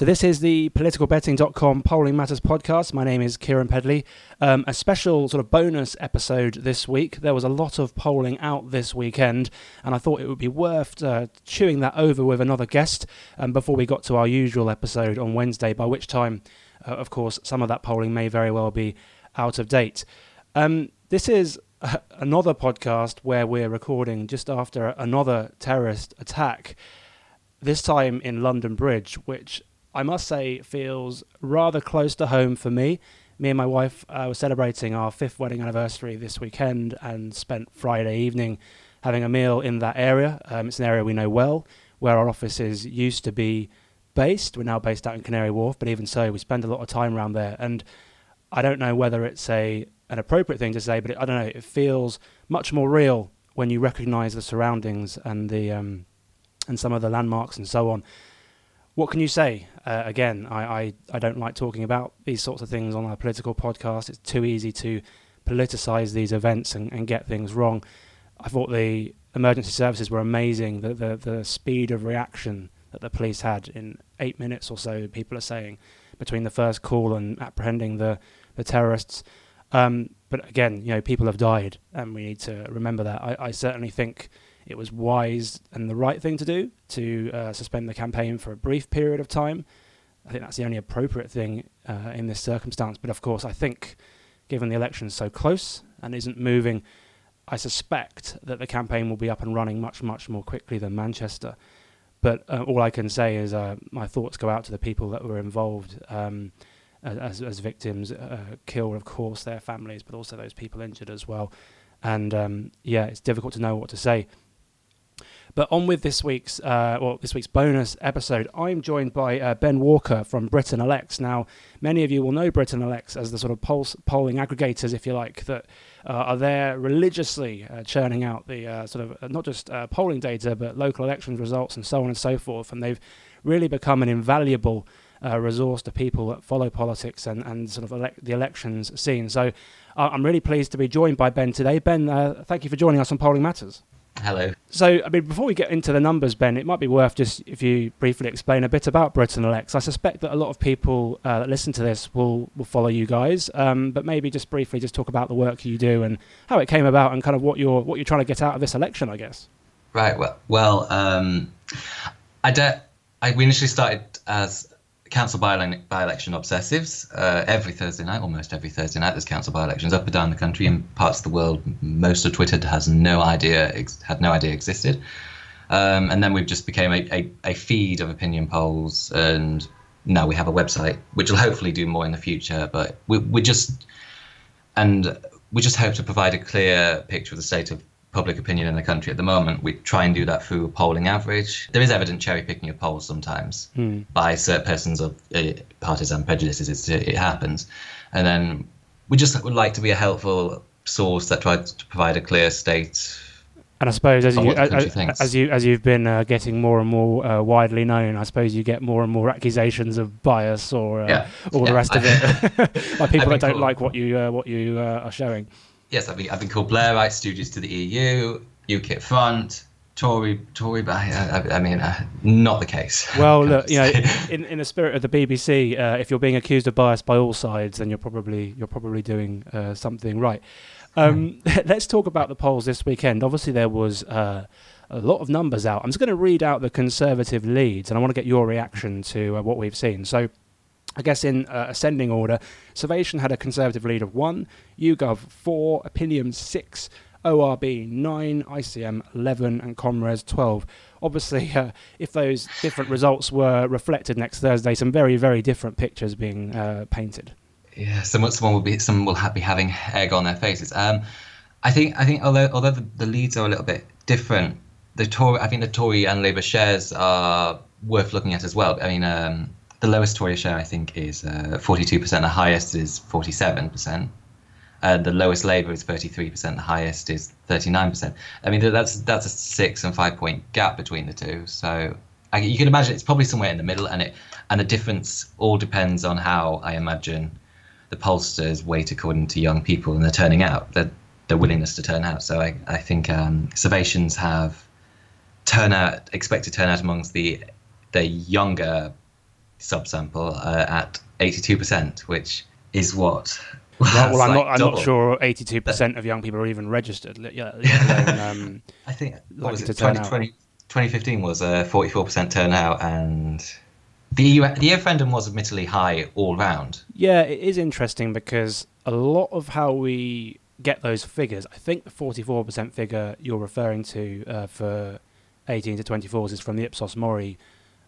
So this is the politicalbetting.com polling matters podcast. My name is Keiran Pedley. Um, a special sort of bonus episode this week. There was a lot of polling out this weekend, and I thought it would be worth uh, chewing that over with another guest um, before we got to our usual episode on Wednesday. By which time, uh, of course, some of that polling may very well be out of date. Um, this is another podcast where we're recording just after another terrorist attack. This time in London Bridge, which I must say, it feels rather close to home for me. Me and my wife uh, were celebrating our fifth wedding anniversary this weekend and spent Friday evening having a meal in that area. Um, it's an area we know well, where our offices used to be based. We're now based out in Canary Wharf, but even so, we spend a lot of time around there. And I don't know whether it's a an appropriate thing to say, but it, I don't know. It feels much more real when you recognise the surroundings and the um, and some of the landmarks and so on what can you say? Uh, again, I, I, I don't like talking about these sorts of things on a political podcast. It's too easy to politicize these events and, and get things wrong. I thought the emergency services were amazing. The, the, the speed of reaction that the police had in eight minutes or so, people are saying, between the first call and apprehending the, the terrorists. Um, but again, you know, people have died, and we need to remember that. I, I certainly think it was wise and the right thing to do to uh, suspend the campaign for a brief period of time. I think that's the only appropriate thing uh, in this circumstance. But of course, I think given the election is so close and isn't moving, I suspect that the campaign will be up and running much, much more quickly than Manchester. But uh, all I can say is uh, my thoughts go out to the people that were involved um, as, as victims, uh, killed, of course, their families, but also those people injured as well. And um, yeah, it's difficult to know what to say. But on with this week's uh, well, this week's bonus episode, I'm joined by uh, Ben Walker from Britain Elects. Now, many of you will know Britain Elects as the sort of polls, polling aggregators, if you like, that uh, are there religiously uh, churning out the uh, sort of uh, not just polling data, but local elections results and so on and so forth. And they've really become an invaluable resource to people that follow politics and, and sort of elect- the elections scene. So I'm really pleased to be joined by Ben today. Ben, thank you for joining us on Polling Matters. Hello. So, I mean, before we get into the numbers, Ben, it might be worth just if you briefly explain a bit about Britain Elects. I suspect that a lot of people uh, that listen to this will, will follow you guys, um, but maybe just briefly just talk about the work you do and how it came about and kind of what you're what you're trying to get out of this election, I guess. Right. Well, well, um, I don't. I we initially started as council by-election obsessives. Uh, every Thursday night, almost every Thursday night, there's council by-elections up and down the country in parts of the world. Most of Twitter has no idea, ex- had no idea existed. Um, and then we've just became a, a, a, feed of opinion polls, and now we have a website, which will hopefully do more in the future. But we, we just and we just hope to provide a clear picture of the state of public opinion in the country at the moment. We try and do that through polling average. There is evident cherry picking of polls sometimes hmm. by certain persons of uh, partisan prejudices. it happens, and then we just would like to be a helpful source that tries to provide a clear state. And I suppose as you as, as, you as you've been uh, getting more and more uh, widely known, I suppose you get more and more accusations of bias or uh, yeah. all yeah. the rest of it by people that don't cool. like what you uh, what you uh, are showing yes, I've been called Blairite stooges to the EU, UKIP front, Tory, Tory, but I, I, mean, uh, not the case. Well, look, you know, in, in the spirit of the BBC, uh, if you're being accused of bias by all sides, then you're probably you're probably doing uh, something right. Um, hmm. let's talk about the polls this weekend. Obviously, there was uh, a lot of numbers out. I'm just going to read out the Conservative leads, and I want to get your reaction to uh, what we've seen. So. I guess in uh, ascending order, Survation had a Conservative lead of 1, YouGov 4, Opinium 6, ORB 9, ICM 11, and Comres 12. Obviously, uh, if those different results were reflected next Thursday, some very, very different pictures being uh, painted. Yeah, someone, someone will be, someone will be having egg on their faces. Um, I think, I think, although, although the, the leads are a little bit different, the Tory, I think the Tory and Labour shares are worth looking at as well. I mean, um, the lowest Tory share, I think, is uh, 42%. The highest is 47%. Uh, the lowest Labour is 33%. The highest is 39%. I mean, that's that's a six and five point gap between the two. So I, you can imagine it's probably somewhere in the middle, and it and the difference all depends on how I imagine the pollsters weight according to young people and their turning out, their, their willingness to turn out. So I, I think um, have turnout expected turnout amongst the the younger subsample uh, at 82%, which is what. Well, well I'm like not. I'm double. not sure. 82% of young people are even registered. Yeah, alone, um, I think what was it? to turn 2020, 2015 was a 44% turnout, and the EU, the referendum was admittedly high all round. Yeah, it is interesting because a lot of how we get those figures, I think the 44% figure you're referring to uh, for 18 to 24s is from the Ipsos Mori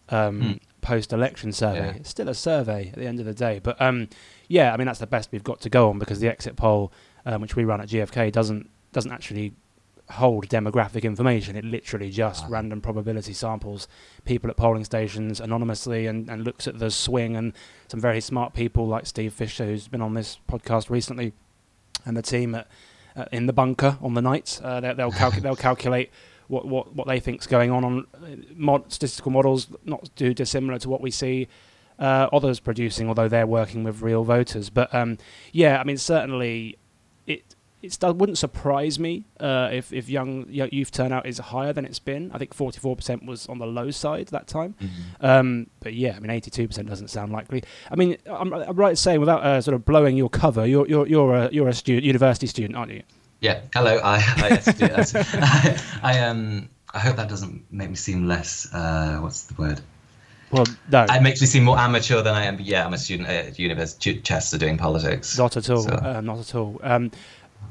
um, Hmm. Post-election survey. Yeah. It's still a survey at the end of the day, but um, yeah, I mean that's the best we've got to go on because the exit poll, um, which we run at GFK, doesn't doesn't actually hold demographic information. It literally just Ah. random probability samples people at polling stations anonymously and, and looks at the swing and some very smart people like Steve Fisher, who's been on this podcast recently, and the team at, uh, in the bunker on the night. Uh, they, they'll, calcu- they'll calculate what, what, what they think's going on on uh, mod- statistical models, not too dissimilar to what we see uh, others producing, although they're working with real voters. But um, yeah, I mean, certainly it. It wouldn't surprise me uh, if if young youth turnout is higher than it's been. I think 44% was on the low side that time. Um, but yeah, I mean, 82% doesn't sound likely. I mean, I'm, I'm right in saying, without uh, sort of blowing your cover, you're you're you're a you're a student, university student, aren't you? Yeah. Hello. I I, yes. I, I um I hope that doesn't make me seem less. Uh, what's the word? Well, no, It makes me seem more amateur than I am. But yeah, I'm a student at University of Chester doing politics. not at all. So- Uh, not at all. Um,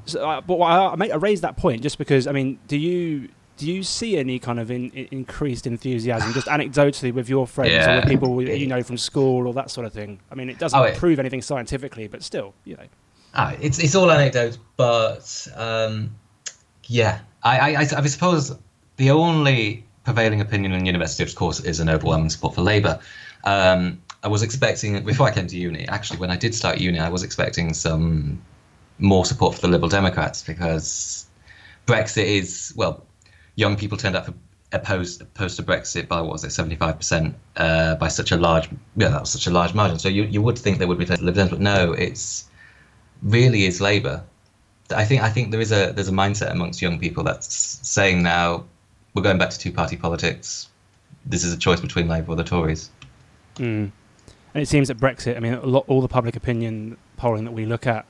so, uh, but I, I, I raise that point just because I mean, do you do you see any kind of in, in, increased enthusiasm, just anecdotally, with your friends or with people you know from school or that sort of thing? I mean, it doesn't Oh, prove anything scientifically, but still, you know. Ah, it's it's all anecdote, but um, yeah, I, I I suppose the only prevailing opinion in university, of course, is an overwhelming support for Labour. Um, I was expecting before I came to uni. Actually, when I did start uni, I was expecting some more support for the Liberal Democrats because Brexit is well, young people turned out for opposed opposed to Brexit by what was it seventy five percent uh, by such a large yeah that was such a large margin. So you you would think they would be Liberal Dems, but no, it's really is Labour. I think I think there is a there's a mindset amongst young people that's saying now we're going back to two party politics. This is a choice between Labour or the Tories. Mm. And it seems that Brexit, I mean, a lot, all the public opinion polling that we look at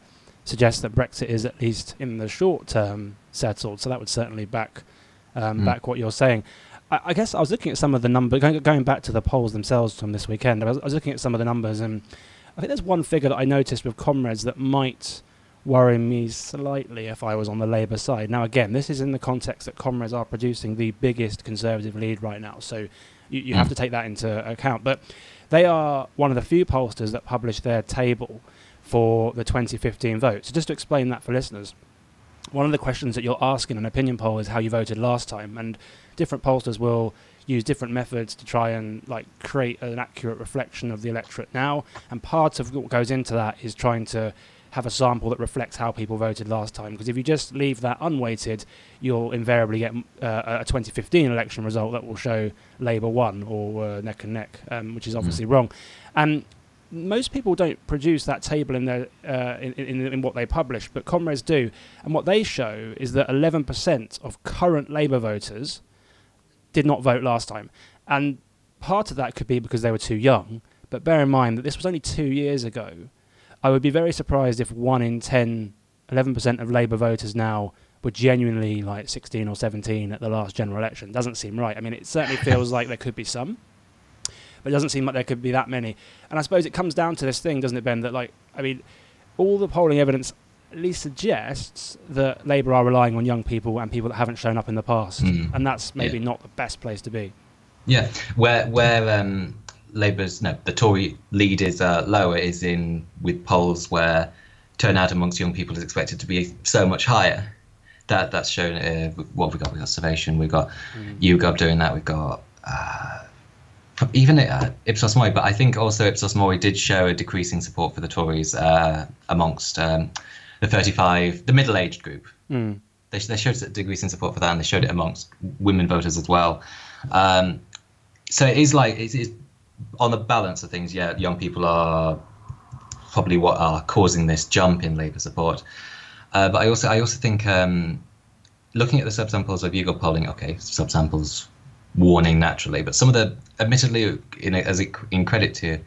suggests that Brexit is at least in the short term settled. So that would certainly back um, Mm. back what you're saying. I, I guess I was looking at some of the numbers, going, going back to the polls themselves from this weekend. I was, I was looking at some of the numbers, and I think there's one figure that I noticed with ComRes that might worry me slightly if I was on the Labour side. Now, again, this is in the context that ComRes are producing the biggest Conservative lead right now, so you, you have Mm. to take that into account. But they are one of the few pollsters that publish their table for the 2015 vote. So just to explain that for listeners, one of the questions that you'll ask in an opinion poll is how you voted last time, and different pollsters will use different methods to try and like create an accurate reflection of the electorate now. And part of what goes into that is trying to have a sample that reflects how people voted last time. Because if you just leave that unweighted, you'll invariably get uh, a 2015 election result that will show Labour won or uh, neck and neck, um, which is obviously wrong. And most people don't produce that table in their uh, in, in, in what they publish, but ComRes do. And what they show is that 11% of current Labour voters did not vote last time, and part of that could be because they were too young. But bear in mind that this was only two years ago. I would be very surprised if one in 10, 11% of Labour voters now were genuinely like 16 or 17 at the last general election. Doesn't seem right. I mean, it certainly feels like there could be some, but it doesn't seem like there could be that many. And I suppose it comes down to this thing, doesn't it, Ben? That like, I mean, all the polling evidence at least suggests that Labour are relying on young people and people that haven't shown up in the past, Mm. and that's maybe Yeah. not the best place to be. Yeah, where where um, Labour's no the Tory lead is uh, lower is in with polls where turnout amongst young people is expected to be so much higher. That that's shown. Uh, what we got? We got Survation. We got YouGov doing that. We've got. Uh, even uh, Ipsos Mori, but I think also Ipsos Mori did show a decreasing support for the Tories uh, amongst um, the 35, the middle-aged group. Mm. They, they showed a decreasing support for that, and they showed it amongst women voters as well. Um, so it is like it is on the balance of things. Yeah, young people are probably what are causing this jump in Labour support. Uh, but I also I also think um, looking at the subsamples of YouGov polling, okay, subsamples warning naturally. But some of the, admittedly, in as it, in credit to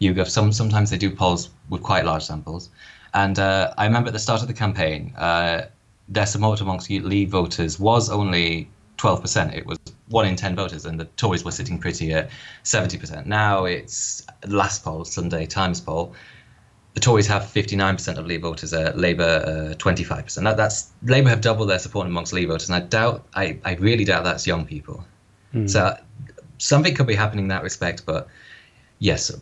YouGov, some sometimes they do polls with quite large samples. And uh, I remember at the start of the campaign, uh, their support amongst Leave voters was only 12%. It was one in 10 voters, and the Tories were sitting pretty at 70%. Now it's last poll, Sunday Times poll. The Tories have 59% of Leave voters, uh, Labour uh, 25%. That, that's Labour have doubled their support amongst Leave voters, and I doubt, I, I really doubt that's young people. Mm. So something could be happening in that respect, but yes,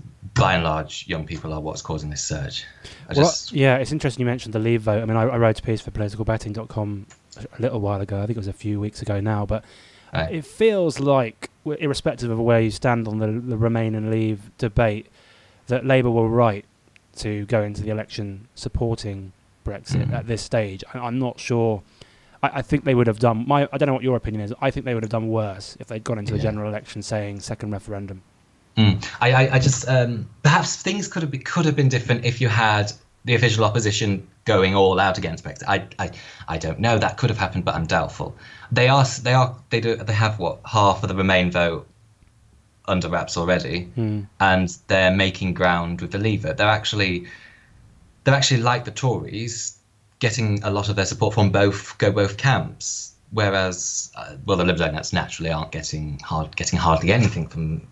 by and large, young people are what's causing this surge. I well, just... yeah, it's interesting you mentioned the Leave vote. I mean, I, I wrote a piece for politicalbetting.com a little while ago. I think it was a few weeks ago now, but it feels like, irrespective of where you stand on the, the Remain and Leave debate, that Labour were right to go into the election supporting Brexit mm-hmm. at this stage. I, am not sure. I, I, think they would have done. My, I don't know what your opinion is. I think they would have done worse if they'd gone into yeah. the general election saying second referendum. Mm. I, I, I, just um, perhaps things could have been, could have been different if you had the official opposition going all out against Brexit. I, I, I don't know. That could have happened, but I'm doubtful. They are they are they do they have what half of the Remain vote under wraps already, mm. and they're making ground with the Leaver. They're actually they're actually like the Tories, getting a lot of their support from both go both camps. Whereas, uh, well, the Lib Dems naturally aren't getting hard getting hardly anything from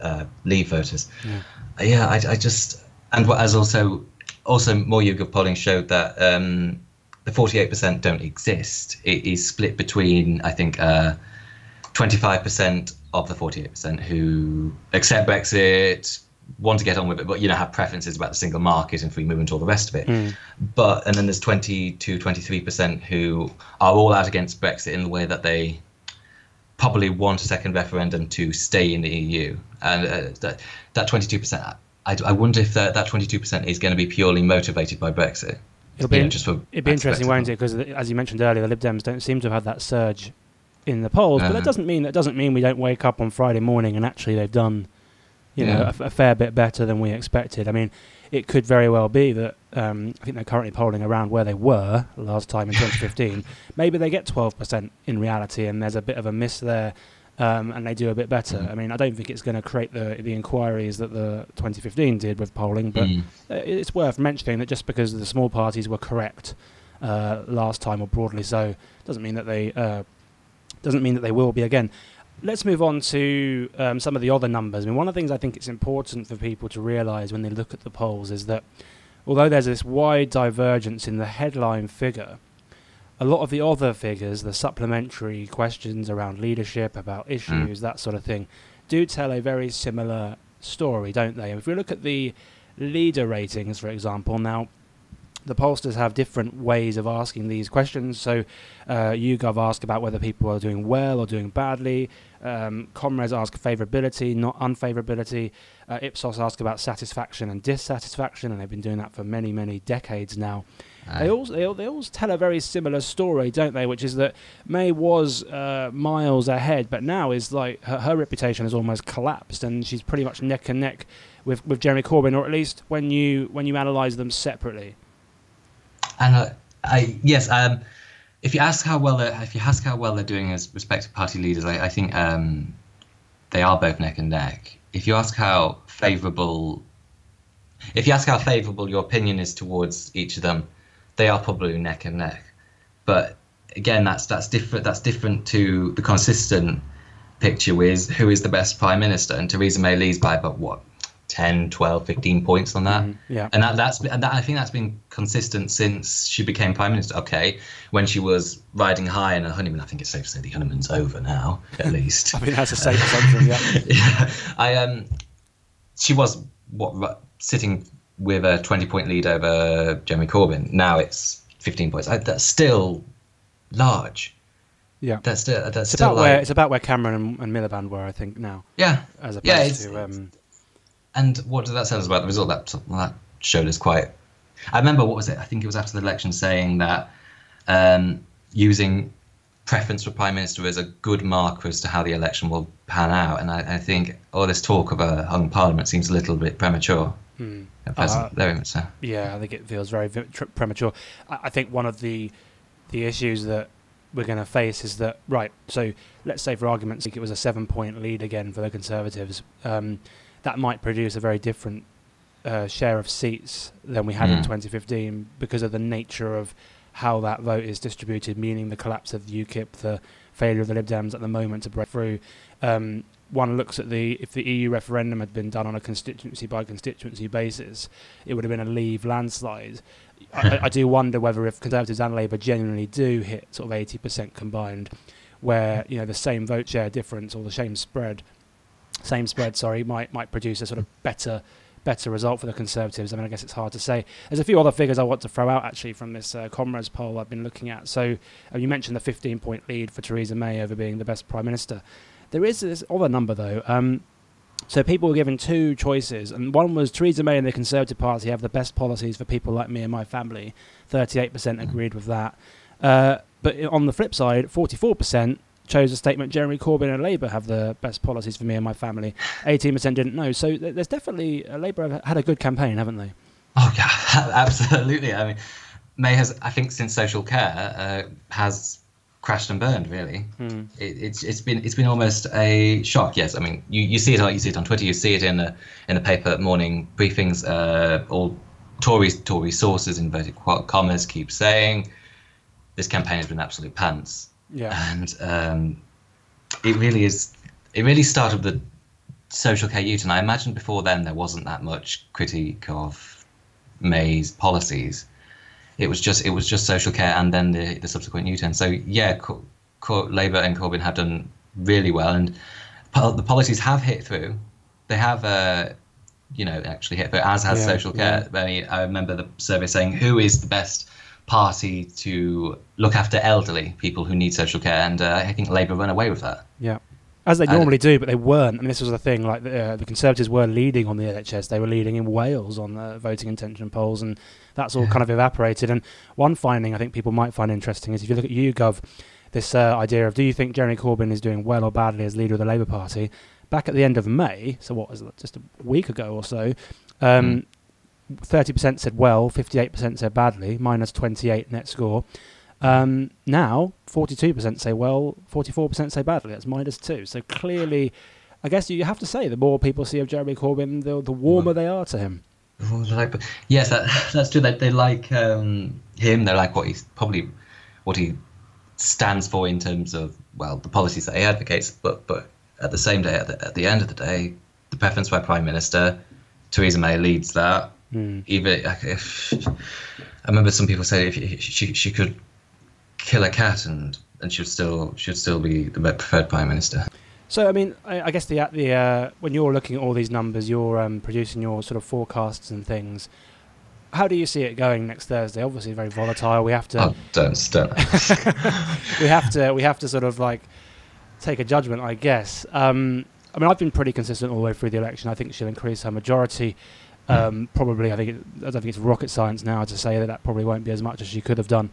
uh, Leave voters. Yeah, yeah I, I, just and what as also also more YouGov polling showed that um, the 48% don't exist. It is split between I think uh, 25% of the 48% who accept Brexit, want to get on with it, but you know have preferences about the single market and free movement, all the rest of it. Mm. But and then there's 20 to 23 percent who are all out against Brexit in the way that they probably want a second referendum to stay in the EU, and uh, that that 22 percent. I, I wonder if that, that 22% is going to be purely motivated by Brexit. It'll be, just for it'd be interesting, won't it? Because as you mentioned earlier, the Lib Dems don't seem to have had that surge in the polls, uh, but that uh-huh. doesn't mean that doesn't mean we don't wake up on Friday morning and actually they've done, you yeah. know, a, a, fair bit better than we expected. I mean, it could very well be that um, I think they're currently polling around where they were last time in 2015. Maybe they get 12% in reality, and there's a bit of a miss there, um, and they do a bit better. Mm. I mean, I don't think it's going to create the the inquiries that the 2015 did with polling, but mm. it's worth mentioning that just because the small parties were correct uh, last time, or broadly so, doesn't mean that they uh, doesn't mean that they will be again. Let's move on to um, some of the other numbers. I mean, one of the things I think it's important for people to realise when they look at the polls is that although there's this wide divergence in the headline figure, a lot of the other figures, the supplementary questions around leadership, about hmm. issues, mm. that sort of thing, do tell a very similar story, don't they? If we look at the leader ratings, for example, now the pollsters have different ways of asking these questions. So, uh, YouGov ask about whether people are doing well or doing badly. Um, Comres ask favourability, not unfavourability. Uh, Ipsos ask about satisfaction and dissatisfaction, and they've been doing that for many, many decades now. They all, they all they all tell a very similar story, don't they? Which is that May was uh, miles ahead, but now is like her, her reputation has almost collapsed, and she's pretty much neck and neck with, with Jeremy Corbyn, or at least when you when you analyse them separately. And uh, I yes, um, if you ask how well if you ask how well they're doing as respective party leaders, I, I think um, they are both neck and neck. If you ask how favourable, if you ask how favourable your opinion is towards each of them, they are probably neck and neck. But again, that's that's different. That's different to the consistent picture with who is the best prime minister. And Theresa May leads by about what 10, 12, 15 points on that. Mm-hmm. Yeah. And that, that's and that, I think that's been consistent since she became prime minister. Okay, when she was riding high in a honeymoon, I think it's safe to say the honeymoon's over now, at least. I think that's a safe assumption. Yeah. yeah. I um, she was what sitting with a 20 point lead over Jeremy Corbyn. Now it's 15 points. I, that's still large. Yeah, that's still that's it's still about like, where it's about where Cameron and, and Miliband were, I think, now. Yeah, as opposed yeah, to um, and what did that tell us about the result? That that showed us quite. I remember what was it? I think it was after the election saying that um, using preference for prime minister is a good marker as to how the election will pan out. And I, I think all this talk of a hung parliament seems a little bit premature. Hmm. Uh, very much so. Yeah, I think it feels very tr- premature. I, I think one of the the issues that we're going to face is that right. So let's say, for argument's sake, it was a seven-point lead again for the Conservatives. Um, that might produce a very different uh, share of seats than we had mm. in 2015 because of the nature of how that vote is distributed, meaning the collapse of the UKIP, the failure of the Lib Dems at the moment to break through. Um, one looks at the if the EU referendum had been done on a constituency by constituency basis, it would have been a Leave landslide. I, I, do wonder whether if Conservatives and Labour genuinely do hit sort of eighty percent combined, where you know the same vote share difference or the same spread, same spread, sorry, might might produce a sort of better better result for the Conservatives. I mean, I guess it's hard to say. There's a few other figures I want to throw out actually from this uh, ComRes poll I've been looking at. So uh, you mentioned the 15 point lead for Theresa May over being the best Prime Minister. There is this other number though. Um, so people were given two choices, and one was Theresa May and the Conservative Party have the best policies for people like me and my family. 38% agreed with that. Uh, but on the flip side, 44% chose a statement Jeremy Corbyn and Labour have the best policies for me and my family. 18% didn't know. So there's definitely uh, Labour have had a good campaign, haven't they? Oh yeah, absolutely. I mean, May has, I think, since social care uh, has crashed and burned. Really, hmm. it, it's it's been it's been almost a shock. Yes, I mean, you, you see it on you see it on Twitter, you see it in the in the paper morning briefings. Uh, all Tory Tory sources, inverted commas, keep saying this campaign has been absolute pants. Yeah. And um, it really is. It really started with the social care youth, and I imagine before then there wasn't that much critique of May's policies. It was just it was just social care, and then the the subsequent U-turn. So yeah, Co- Co- Labour and Corbyn have done really well, and po- the policies have hit through. They have. Uh, you know, actually hit through, as has yeah, social care. Yeah. I, mean, I remember the survey saying, "Who is the best party to look after elderly people who need social care, and uh, I think Labour ran away with that. Yeah. As they normally do, but they weren't. I mean, this was the thing. Like the, uh, the Conservatives were leading on the NHS; they were leading in Wales on the voting intention polls, and that's all yeah. kind of evaporated. And one finding I think people might find interesting is if you look at YouGov, this uh, idea of do you think Jeremy Corbyn is doing well or badly as leader of the Labour Party? Back at the end of May, so what was it, just a week ago or so, um, mm. 30% said well, 58% said badly, minus 28 net score. Um, now, 42% say well, 44% say badly. That's minus two. So clearly, I guess you have to say the more people see of Jeremy Corbyn, the, the warmer they are to him. yes, that, that's true. They, they like um, him. They like what he's probably what he stands for in terms of well the policies that he advocates. But but at the same day, at the, at the end of the day, the preference by prime minister, Theresa May leads that. Mm. Even if I remember some people say if she she could kill a cat and and she'd still should still be the preferred prime minister. So I mean, I, I guess the the uh, when you're looking at all these numbers, you're um, producing your sort of forecasts and things. How do you see it going next Thursday? Obviously, very volatile. We have to. Oh, don't don't. we have to. We have to sort of like take a judgment, I guess. Um, I mean, I've been pretty consistent all the way through the election. I think she'll increase her majority. Um, probably, I think it, I don't think it's rocket science now to say that that probably won't be as much as she could have done.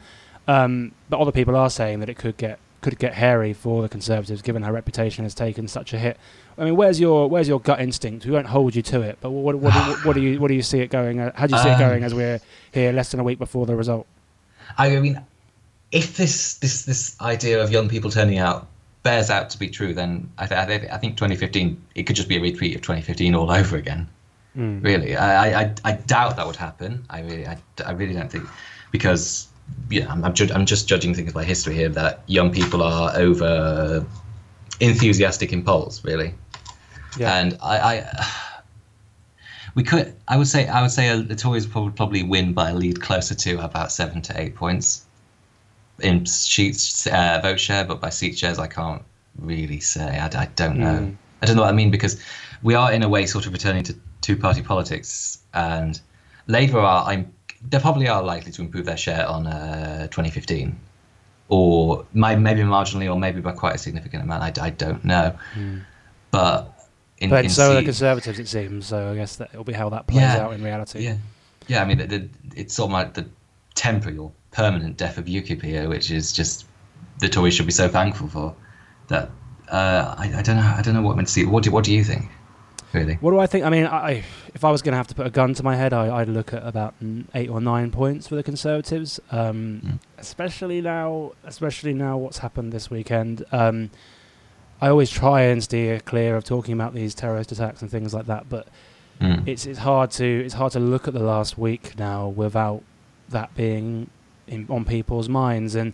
Um, but other people are saying that it could get could get hairy for the Conservatives, given her reputation has taken such a hit. I mean, where's your where's your gut instinct? We won't hold you to it, but what what, what, what do you what do you see it going? Uh, how do you see um, it going as we're here less than a week before the result? I mean, if this this this idea of young people turning out bears out to be true, then I, th- I think 2015 it could just be a repeat of 2015 all over again. Mm. Really, I, I I doubt that would happen. I really I, I really don't think because yeah I'm I'm, ju- I'm just judging things by history here that young people are over enthusiastic in polls really, yeah. and I. I we could, I would say, I would say the Tories would probably win by a lead closer to about seven to eight points in sheets uh, vote share, but by seat shares, I can't really say. I, I don't know. Mm. I don't know what I mean because we are in a way sort of returning to two-party politics, and Labour are I'm they probably are likely to improve their share on uh, 2015, or maybe marginally, or maybe by quite a significant amount. I, I don't know, mm. but. In, but in so are the Conservatives, it seems. So I guess that it'll be how that plays yeah, out in reality. Yeah, yeah. I mean, the, the, it's sort of like the temporary or permanent death of UKIP here, which is just the Tories should be so thankful for. That uh, I, I, don't know. I don't know what I'm meant to see. What do What do you think? Really. What do I think? I mean, I, if I was going to have to put a gun to my head, I, would look at about eight or nine points for the Conservatives, um, mm. especially now. Especially now, what's happened this weekend. Um, I always try and steer clear of talking about these terrorist attacks and things like that, but mm. it's it's hard to it's hard to look at the last week now without that being in, on people's minds and.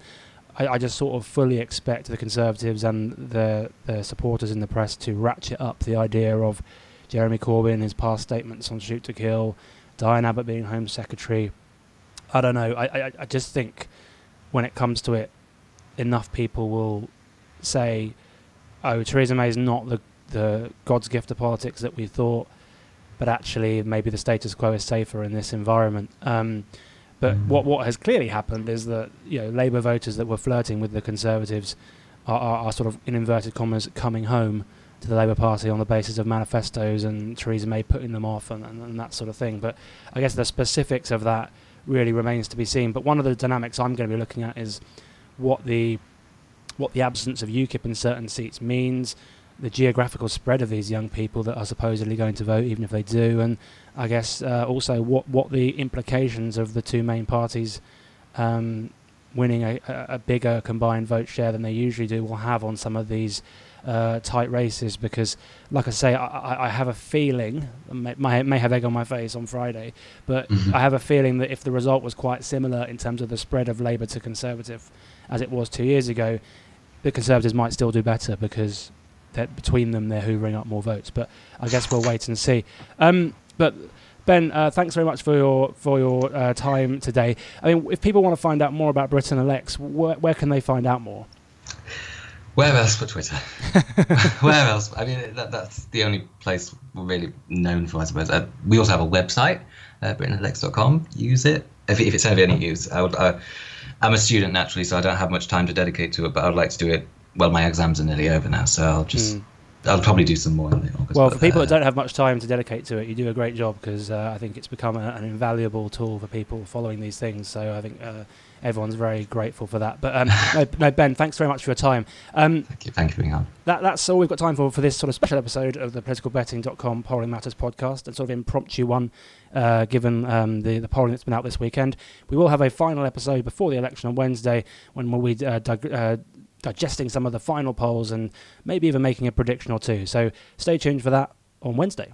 I, I, just sort of fully expect the Conservatives and their, their supporters in the press to ratchet up the idea of Jeremy Corbyn, his past statements on Shoot to Kill, Diane Abbott being Home Secretary. I don't know. I, I, I just think when it comes to it, enough people will say, oh, Theresa May is not the, the God's gift of politics that we thought, but actually maybe the status quo is safer in this environment. Um, but mm. what what has clearly happened is that you know Labour voters that were flirting with the Conservatives are, are, are, sort of in inverted commas coming home to the Labour Party on the basis of manifestos and Theresa May putting them off and, and, and that sort of thing. But I guess the specifics of that really remains to be seen. But one of the dynamics I'm going to be looking at is what the what the absence of UKIP in certain seats means, the geographical spread of these young people that are supposedly going to vote, even if they do, and I guess uh, also what what the implications of the two main parties um, winning a, a, bigger combined vote share than they usually do will have on some of these uh, tight races. Because, like I say, I, I have a feeling, may, may have egg on my face on Friday, but mm-hmm. I have a feeling that if the result was quite similar in terms of the spread of Labour to Conservative as it was two years ago, the Conservatives might still do better because between them they're hoovering up more votes. But I guess we'll wait and see. Um, but Ben, uh, thanks very much for your for your uh, time today. I mean, if people want to find out more about Britain Elects, wh- where can they find out more? Where else but Twitter? Where else? I mean, that, that's the only place we're really known for, I suppose. Uh, we also have a website, uh. Use it if, if it's of any use. I would, uh, I'm a student naturally, so I don't have much time to dedicate to it, but I'd like to do it. Well, my exams are nearly over now, so I'll just. Mm I'll probably do some more in August. Well, for people uh, that don't have much time to dedicate to it, you do a great job because uh, I think it's become a, an invaluable tool for people following these things. So I think uh, everyone's very grateful for that. But um, no, no, Ben, thanks very much for your time. Um, thank you. Thank you for being on. That, that's all we've got time for for this sort of special episode of the politicalbetting.com Polling Matters podcast, and sort of impromptu one, uh, given um, the, the polling that's been out this weekend. We will have a final episode before the election on Wednesday when we'll be uh, uh, digesting some of the final polls and maybe even making a prediction or two. So stay tuned for that on Wednesday.